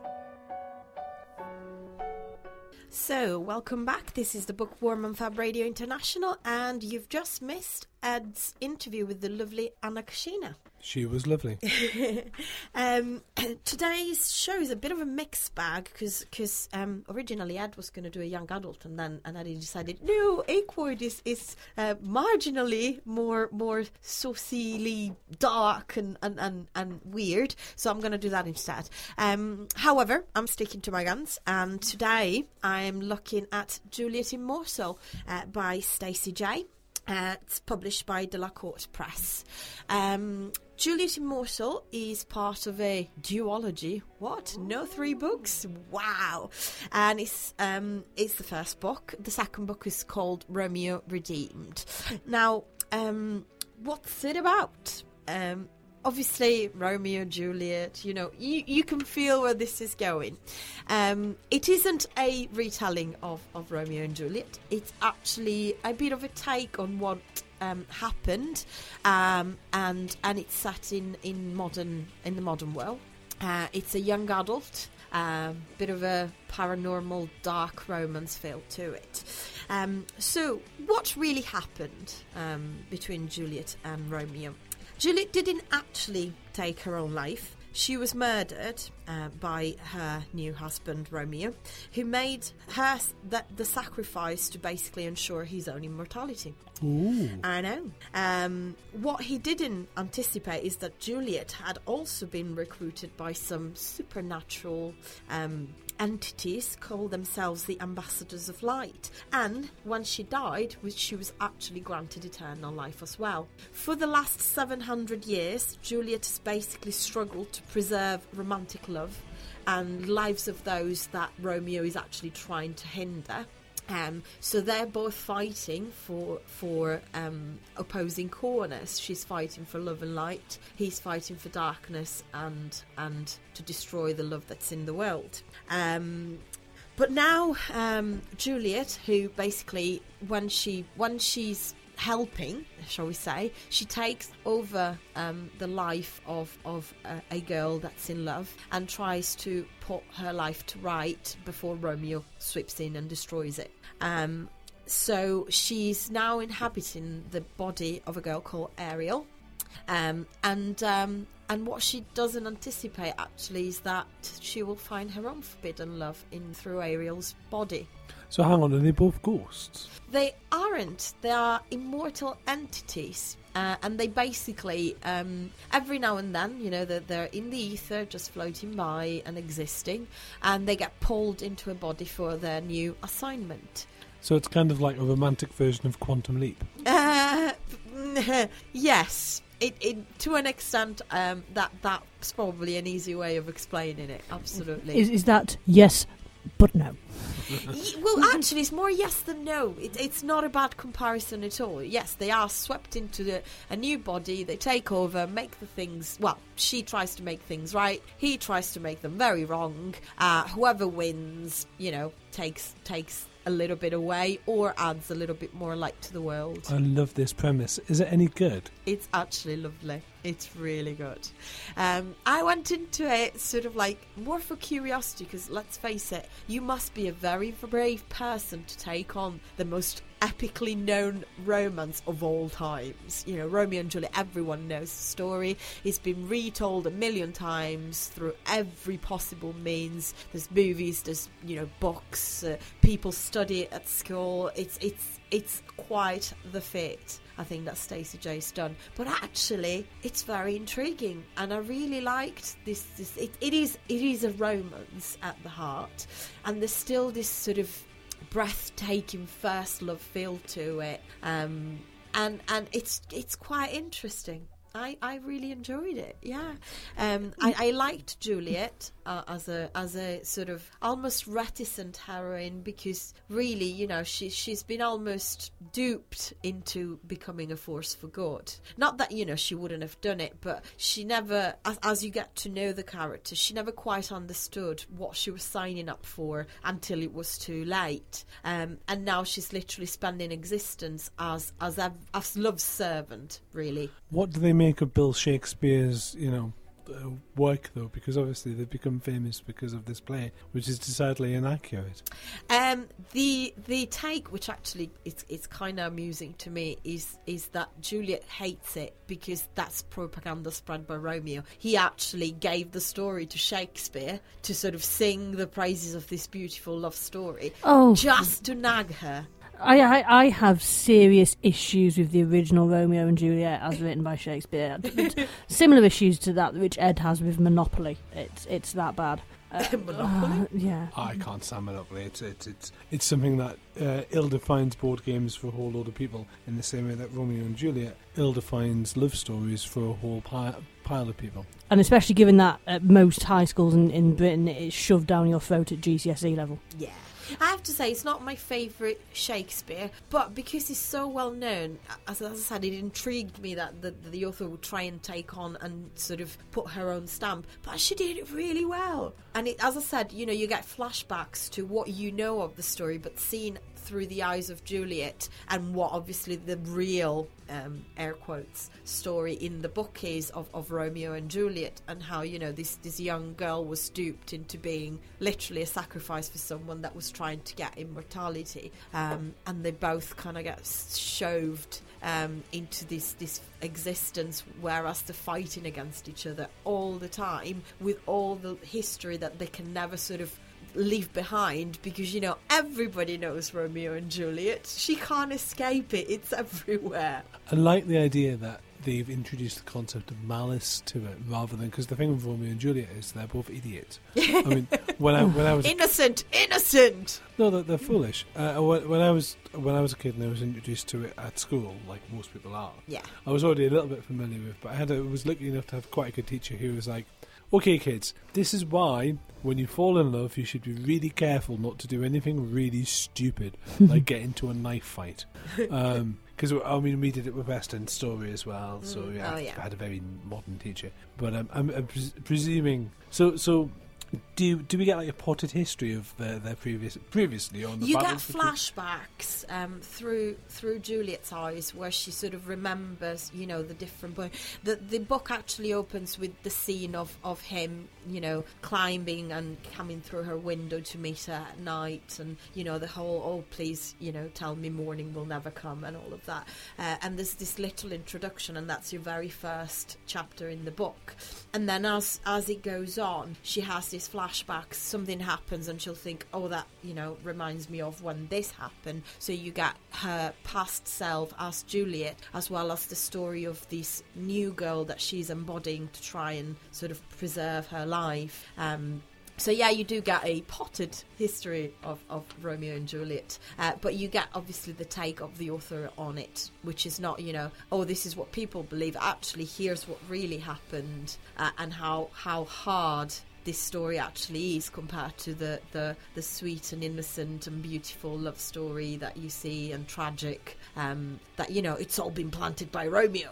So, welcome back. This is the Bookworm on Fab Radio International, and you've just missed Ed's interview with the lovely Anna Kashina. She was lovely. um, today's show is a bit of a mixed bag because um, originally Ed was going to do a young adult, and then and then he decided no, Equoid is is uh, marginally more more socially dark and, and, and, and weird, so I'm going to do that instead. Um, however, I'm sticking to my guns, and today I'm looking at Juliet Immortal uh, by Stacey Jay. Uh, it's published by Delacorte Press. Um, Juliet Immortal is part of a duology. What? No three books? Wow! And it's um, it's the first book. The second book is called Romeo Redeemed. Now, um, what's it about? Um, obviously Romeo and Juliet. You know, you you can feel where this is going. Um, it isn't a retelling of of Romeo and Juliet. It's actually a bit of a take on what. Um, happened, um, and and it's set in, in modern in the modern world. Uh, it's a young adult, um, bit of a paranormal, dark romance feel to it. Um, so, what really happened um, between Juliet and Romeo? Juliet didn't actually take her own life. She was murdered uh, by her new husband Romeo, who made her the, the sacrifice to basically ensure his own immortality. Ooh. I know. Um, what he didn't anticipate is that Juliet had also been recruited by some supernatural um, entities called themselves the Ambassadors of Light. And when she died, she was actually granted eternal life as well. For the last 700 years, Juliet has basically struggled to preserve romantic love and lives of those that Romeo is actually trying to hinder. Um, so they're both fighting for for um, opposing corners. She's fighting for love and light. He's fighting for darkness and and to destroy the love that's in the world. Um, but now um, Juliet, who basically when she when she's helping, shall we say, she takes over um, the life of of a, a girl that's in love and tries to put her life to right before Romeo sweeps in and destroys it. Um, so she's now inhabiting the body of a girl called Ariel. Um, and um, and what she doesn't anticipate actually is that she will find her own forbidden love in through Ariel's body. So hang on, are they both ghosts? They aren't. They are immortal entities. Uh, and they basically, um, every now and then, you know, they're, they're in the ether, just floating by and existing, and they get pulled into a body for their new assignment. So it's kind of like a romantic version of Quantum Leap. Uh, yes, it, it to an extent, um, that that's probably an easy way of explaining it. Absolutely. Is, is that yes, but no? Well, actually, it's more yes than no. It, it's not a bad comparison at all. Yes, they are swept into the, a new body. They take over, make the things. Well, she tries to make things right. He tries to make them very wrong. Uh, whoever wins, you know, takes takes a little bit away or adds a little bit more light to the world. I love this premise. Is it any good? It's actually lovely. It's really good. Um, I went into it sort of like more for curiosity because let's face it, you must be a very brave person to take on the most epically known romance of all times. You know, Romeo and Juliet, everyone knows the story. It's been retold a million times through every possible means. There's movies, there's, you know, books, uh, people study it at school. It's, it's, it's quite the fit. I think that Stacey Jay's done. But actually, it's very intriguing, and I really liked this. This it, it is it is a romance at the heart, and there's still this sort of breathtaking first love feel to it, um, and and it's it's quite interesting. I, I really enjoyed it. Yeah, um, I, I liked Juliet uh, as a as a sort of almost reticent heroine because really, you know, she she's been almost duped into becoming a force for good. Not that you know she wouldn't have done it, but she never, as, as you get to know the character, she never quite understood what she was signing up for until it was too late. Um, and now she's literally spending existence as as a, as love's servant, really. What do they make of Bill Shakespeare's, you know, uh, work though? Because obviously they've become famous because of this play, which is decidedly inaccurate. Um, the the take, which actually it's it's kind of amusing to me, is is that Juliet hates it because that's propaganda spread by Romeo. He actually gave the story to Shakespeare to sort of sing the praises of this beautiful love story, Oh, just to nag her. I, I, I have serious issues with the original Romeo and Juliet as written by Shakespeare. Similar issues to that which Ed has with Monopoly. It's it's that bad. Uh, Monopoly? uh, yeah. I can't stand Monopoly. It's it's it's, it's something that uh, ill defines board games for a whole load of people in the same way that Romeo and Juliet ill defines love stories for a whole pi- pile of people. And especially given that at most high schools in, in Britain it is shoved down your throat at GCSE E level. Yeah. I have to say, it's not my favourite Shakespeare, but because he's so well known, as, as I said, it intrigued me that the, the author would try and take on and sort of put her own stamp. But she did it really well. And it, as I said, you know, you get flashbacks to what you know of the story, but seen through the eyes of Juliet and what obviously the real um, air quotes story in the book is of, of Romeo and Juliet and how you know this this young girl was duped into being literally a sacrifice for someone that was trying to get immortality. Um, and they both kind of get shoved um, into this this existence whereas they're fighting against each other all the time with all the history that they can never sort of leave behind because you know everybody knows Romeo and Juliet. She can't escape it. It's everywhere. I like the idea that they've introduced the concept of malice to it rather than because the thing with Romeo and Juliet is they're both idiots. I mean, when I when I was innocent, innocent. No, they're, they're foolish. Uh, when, when I was when I was a kid and I was introduced to it at school, like most people are. Yeah. I was already a little bit familiar with, but I had a, was lucky enough to have quite a good teacher who was like, Okay, kids, this is why when you fall in love, you should be really careful not to do anything really stupid, like get into a knife fight. Because, um, I mean, we did it with West End Story as well, so Mm, yeah, oh, I had a very modern teacher. But um, I'm, I'm pres- presuming. So, so. Do do we get like a potted history of their, their previous previously on the You get flashbacks um, through through Juliet's eyes, where she sort of remembers, you know, the different. But the the book actually opens with the scene of of him, you know, climbing and coming through her window to meet her at night, and you know the whole oh please, you know, tell me morning will never come, and all of that. Uh, and there's this little introduction, and that's your very first chapter in the book. And then as as it goes on, she has these flashbacks. Something happens, and she'll think, "Oh, that you know reminds me of when this happened." So you get her past self as Juliet, as well as the story of this new girl that she's embodying to try and sort of preserve her life. Um, so yeah, you do get a potted history of, of Romeo and Juliet, uh, but you get obviously the take of the author on it, which is not you know oh this is what people believe. Actually, here's what really happened uh, and how how hard this story actually is compared to the, the, the sweet and innocent and beautiful love story that you see and tragic um, that you know it's all been planted by Romeo.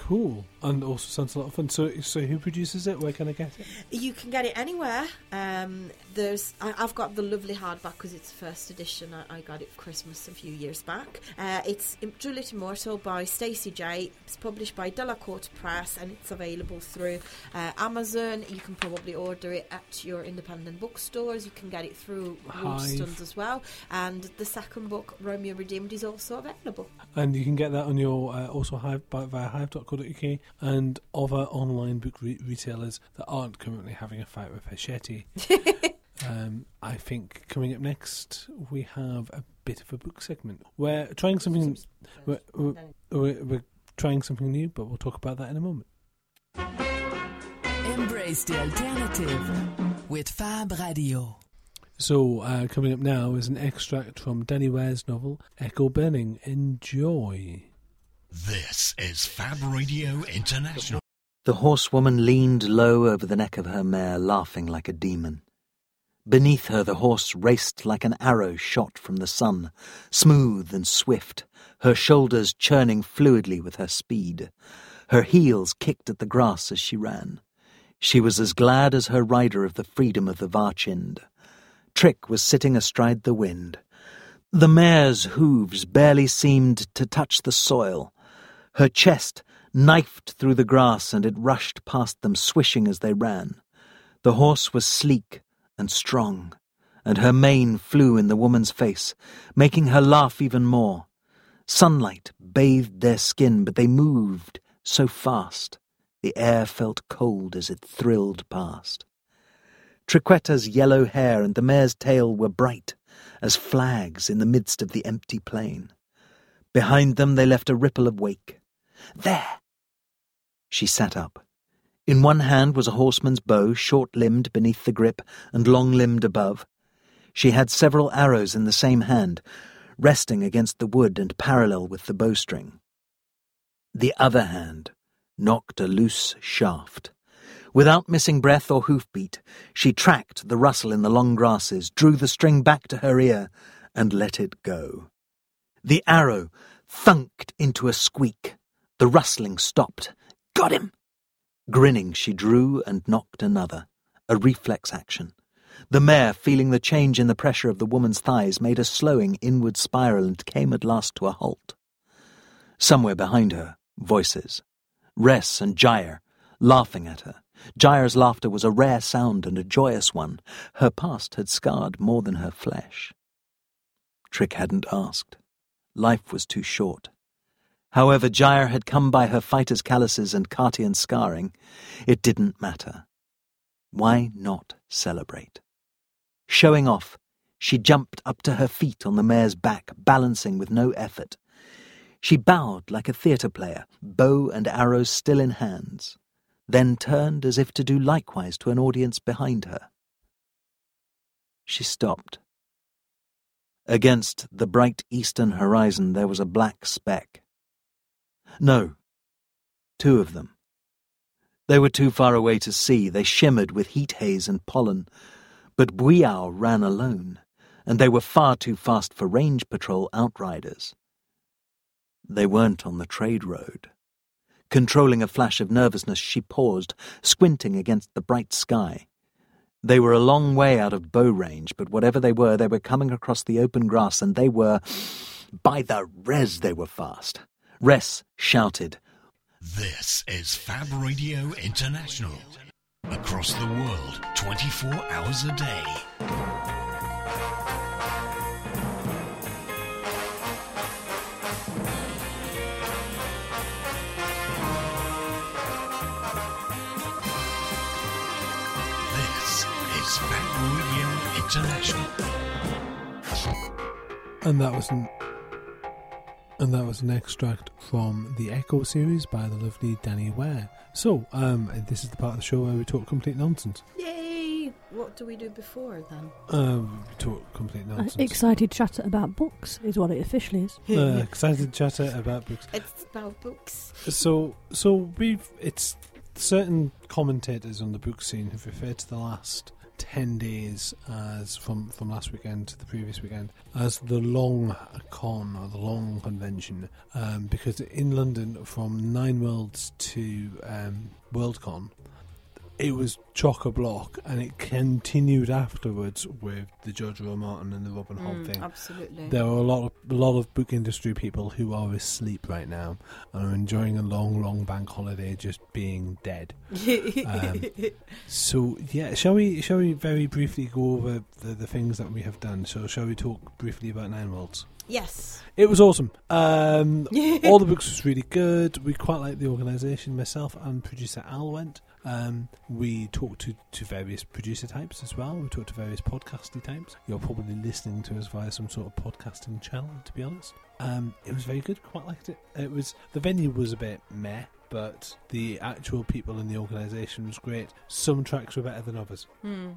Cool, and also sounds a lot of fun. So, so who produces it? Where can I get it? You can get it anywhere. Um, there's, I, I've got the lovely hardback because it's first edition. I, I got it for Christmas a few years back. Uh, it's Juliet Immortal by Stacey Jay. It's published by Delacorte Press and it's available through uh, Amazon. You can probably order it at your independent bookstores. You can get it through. Waterstones as well. And the second book, Romeo Redeemed, is also available. And you can get that on your uh, also Hive by, via hive.co.uk and other online book re- retailers that aren't currently having a fight with Hachette. um, I think coming up next we have a bit of a book segment. We're trying something. We're, we're, we're, we're trying something new, but we'll talk about that in a moment. Embrace the alternative with Fab Radio. So, uh, coming up now is an extract from Danie Ware's novel Ecko Burning. Enjoy. This is Fab Radio International. The horsewoman leaned low over the neck of her mare, laughing like a demon. Beneath her, the horse raced like an arrow shot from the sun, smooth and swift, her shoulders churning fluidly with her speed. Her heels kicked at the grass as she ran. She was as glad as her rider of the freedom of the Varchinde. Trick was sitting astride the wind. The mare's hooves barely seemed to touch the soil. Her chest knifed through the grass and it rushed past them, swishing as they ran. The horse was sleek and strong, and her mane flew in the woman's face, making her laugh even more. Sunlight bathed their skin, but they moved so fast. The air felt cold as it thrilled past. Triquetta's yellow hair and the mare's tail were bright as flags in the midst of the empty plain. Behind them they left a ripple of wake. There! She sat up. In one hand was a horseman's bow, short limbed beneath the grip and long limbed above. She had several arrows in the same hand, resting against the wood and parallel with the bowstring. The other hand knocked a loose shaft. Without missing breath or hoofbeat, she tracked the rustle in the long grasses, drew the string back to her ear, and let it go. The arrow thunked into a squeak. The rustling stopped. Got him! Grinning, she drew and knocked another, a reflex action. The mare, feeling the change in the pressure of the woman's thighs, made a slowing inward spiral and came at last to a halt. Somewhere behind her, voices. Ress and Gyre, laughing at her. Gyre's laughter was a rare sound and a joyous one. Her past had scarred more than her flesh. Trick hadn't asked. Life was too short. However, Gyre had come by her fighter's calluses and Cartian scarring. It didn't matter. Why not celebrate? Showing off, she jumped up to her feet on the mare's back, balancing with no effort. She bowed like a theatre player, bow and arrows still in hands, then turned as if to do likewise to an audience behind her. She stopped. Against the bright eastern horizon there was a black speck. No, two of them. They were too far away to see. They shimmered with heat haze and pollen. But Buiao ran alone, and they were far too fast for range patrol outriders. They weren't on the trade road. Controlling a flash of nervousness, she paused, squinting against the bright sky. They were a long way out of bow range, but whatever they were, they were coming across the open grass, and they were. By the res, they were fast. Ress shouted, This is Fab Radio International. Across the world, 24 hours a day. This is Fab Radio International. And that was an and that was an extract from the Ecko series by the lovely Danie Ware. So, um, this is the part of the show where we talk complete nonsense. Yay! What do we do before then? Um, we talk complete Uh, nonsense. excited chatter about books is what it officially is. Uh, excited chatter about books. It's about books. So, so we've it's certain commentators on the book scene have referred to the last ten days as from from last weekend to the previous weekend as the long con or the long convention, um, because in London from Nine Worlds to um, Worldcon. It was chock a block, and it continued afterwards with the George R. R. Martin and the Robin Hobb Mm, thing. absolutely. There are a lot of a lot of book industry people who are asleep right now and are enjoying a long, long bank holiday, just being dead. Um, so yeah, shall we shall we very briefly go over the, the things that we have done? So shall we talk briefly about Nine Worlds? yes. It was awesome. Um, all the books was really good. We quite liked the organisation. Myself and producer Al went. Um, we talked to, to various producer types as well. We talked to various podcasty types. You're probably listening to us via some sort of podcasting channel, to be honest. Um, it was very good. Quite liked it. It was the venue was a bit meh, but the actual people in the organisation was great. Some tracks were better than others. Hmm.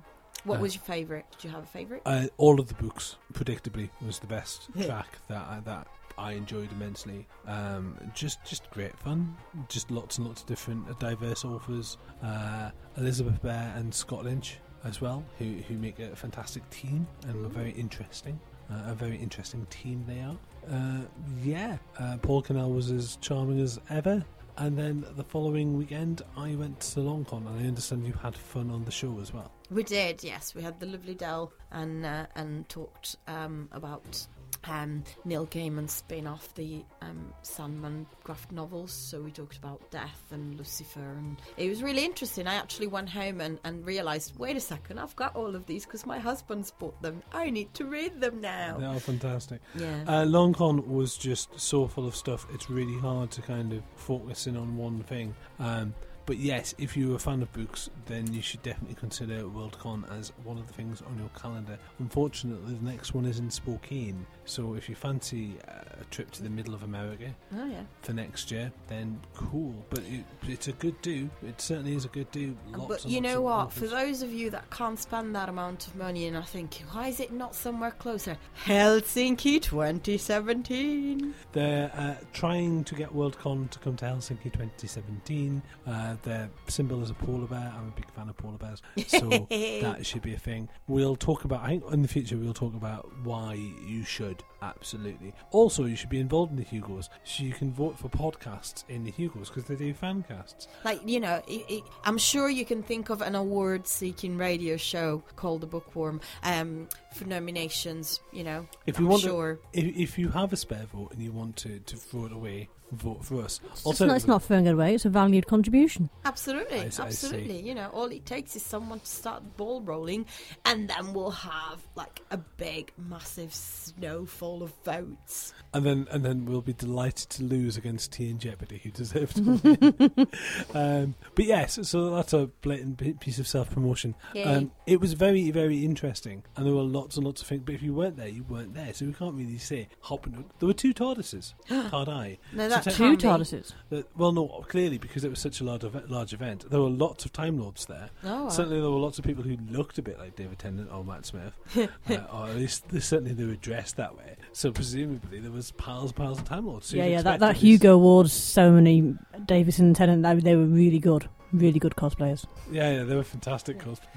What Uh, was your favourite? Did you have a favourite? Uh, all of the books, predictably, was the best track that I, that I enjoyed immensely. Um, just just great fun. Just lots and lots of different uh, diverse authors. Uh, Elizabeth Bear and Scott Lynch as well, who who make a fantastic team and were very interesting. Uh, a very interesting team they are. Uh, yeah, uh, Paul Cornell was as charming as ever. And then the following weekend, I went to LonCon, and I understand you had fun on the show as well. We did, yes. We had the lovely Dell and uh, and talked um, about um, Neil Gaiman's spin off the um, Sandman graphic novels. So we talked about Death and Lucifer, and it was really interesting. I actually went home and, and realised, wait a second, I've got all of these because my husband's bought them. I need to read them now. They are fantastic. Yeah. Uh, LonCon was just so full of stuff. It's really hard to kind of focus in on one thing. Um, but yes, if you're a fan of books, then you should definitely consider Worldcon as one of the things on your calendar. Unfortunately, the next one is in Spokane, so if you fancy a trip to the middle of America Oh yeah. for next year, then cool. But it, it's a good do. It certainly is a good do. Lots But you know what? For those of you that can't spend that amount of money and are thinking, why is it not somewhere closer? Helsinki 2017. They're uh, trying to get Worldcon to come to Helsinki 2017. Uh, their uh, symbol is a polar bear. I'm a big fan of polar bears, so that should be a thing. We'll talk about. I think in the future we'll talk about why you should absolutely. Also, you should be involved in the Hugos, so you can vote for podcasts in the Hugos because they do fan casts. Like you know, i i I'm sure you can think of an award-seeking radio show called The Bookworm um, for nominations. You know, If you I'm want, sure. to, if, if you have a spare vote and you want to, to throw it away, vote for us. It's not, it's not throwing it away, it's a valued contribution. Absolutely, I s- I see. absolutely. You know, all it takes is someone to start the ball rolling, and then we'll have like a big, massive snowfall of votes. and then and then we'll be delighted to lose against Tea and Jeopardy, who deserve to win. um, but yes, so that's a blatant piece of self promotion. Um, it was very very interesting, and there were lots and lots of things. But if you weren't there, you weren't there, so we can't really say. Hopping, there were two tortoises, Tardai. No, So Two. TARDISes. that- well, no, clearly because it was such a large event, large event, there were lots of Time Lords there. Oh. Certainly, there were lots of people who looked a bit like David Tennant or Matt Smith, uh, or at least they, certainly they were dressed that way. So presumably there was piles, and piles of Time Lords. So Yeah, yeah, that, that Hugo Awards ceremony, Davison and Tennant, they, they were really good. Really good cosplayers. Yeah, yeah, they were fantastic cosplay.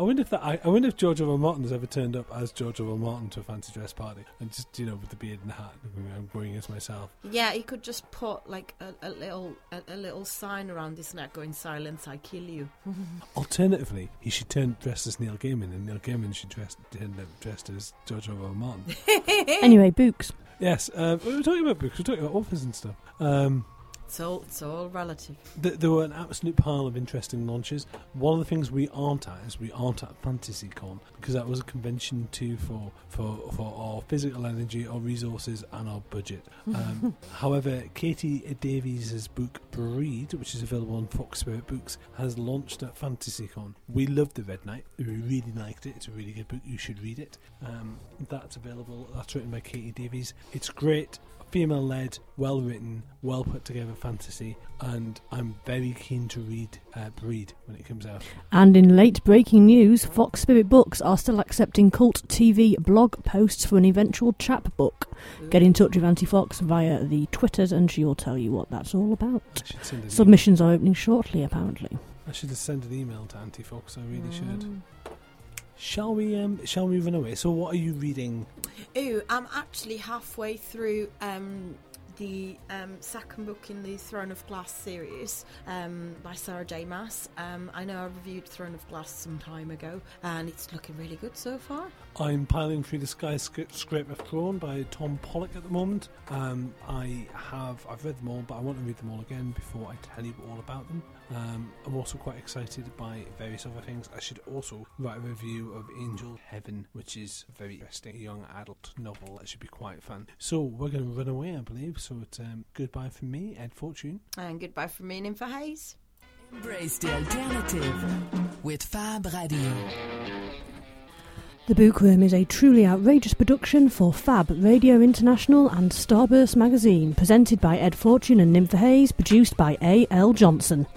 I wonder if that. I, I wonder if George R. R. Martin has ever turned up as George R. R. Martin to a fancy dress party and just you know with the beard and the hat. and going, I'm going as myself. Yeah, he could just put like a, a little a, a little sign around his neck going "Silence, I kill you." Alternatively, he should turn dressed as Neil Gaiman, and Neil Gaiman should dress turn up dressed as George R. R. Martin. Anyway, Books. yes, uh, we were talking about books. We were talking about authors and stuff. Um, It's all it's all relative. th- there were an absolute pile of interesting launches. One of the things we aren't at is we aren't at FantasyCon because that was a convention too for for for our physical energy, our resources, and our budget. Um, however, Katie Davies' book Breed, which is available on Fox Spirit Books, has launched at FantasyCon. We loved the Red Knight. We really liked it. It's a really good book. You should read it. Um, that's available. That's written by Katie Davies. It's great female led, well written, well put together fantasy, and I'm very keen to read uh, Breed when it comes out. And in late breaking news, Fox Spirit Books are still accepting Cult TV blog posts for an eventual chapbook. Get in touch with Auntie Fox via the Twitters and she'll tell you what that's all about. I should send an, Submissions are opening shortly, apparently. I should send an email to Auntie Fox. I really should. Mm. Shall we? Um, shall we run away? So, what are you reading? Ooh, I'm actually halfway through um, the um, second book in the Throne of Glass series um, by Sarah J. Maas. Um, I know I reviewed Throne of Glass some time ago, and it's looking really good so far. I'm piling through the skyscraper throne by Tom Pollock at the moment. Um, I have I've read them all, but I want to read them all again before I tell you all about them. Um, I'm also quite excited by various other things. I should also write a review of Angel Heaven, which is a very interesting young adult novel. That should be quite fun. So we're going to run away, I believe. So it's um, goodbye from me, Ed Fortune. And goodbye from me and Info Hayes. Embrace the alternative with Fab Radio. The Bookworm is a truly outrageous production for Fab Radio International and Starburst magazine, presented by Ed Fortune and Ninfa Hayes, produced by A. L. Johnson.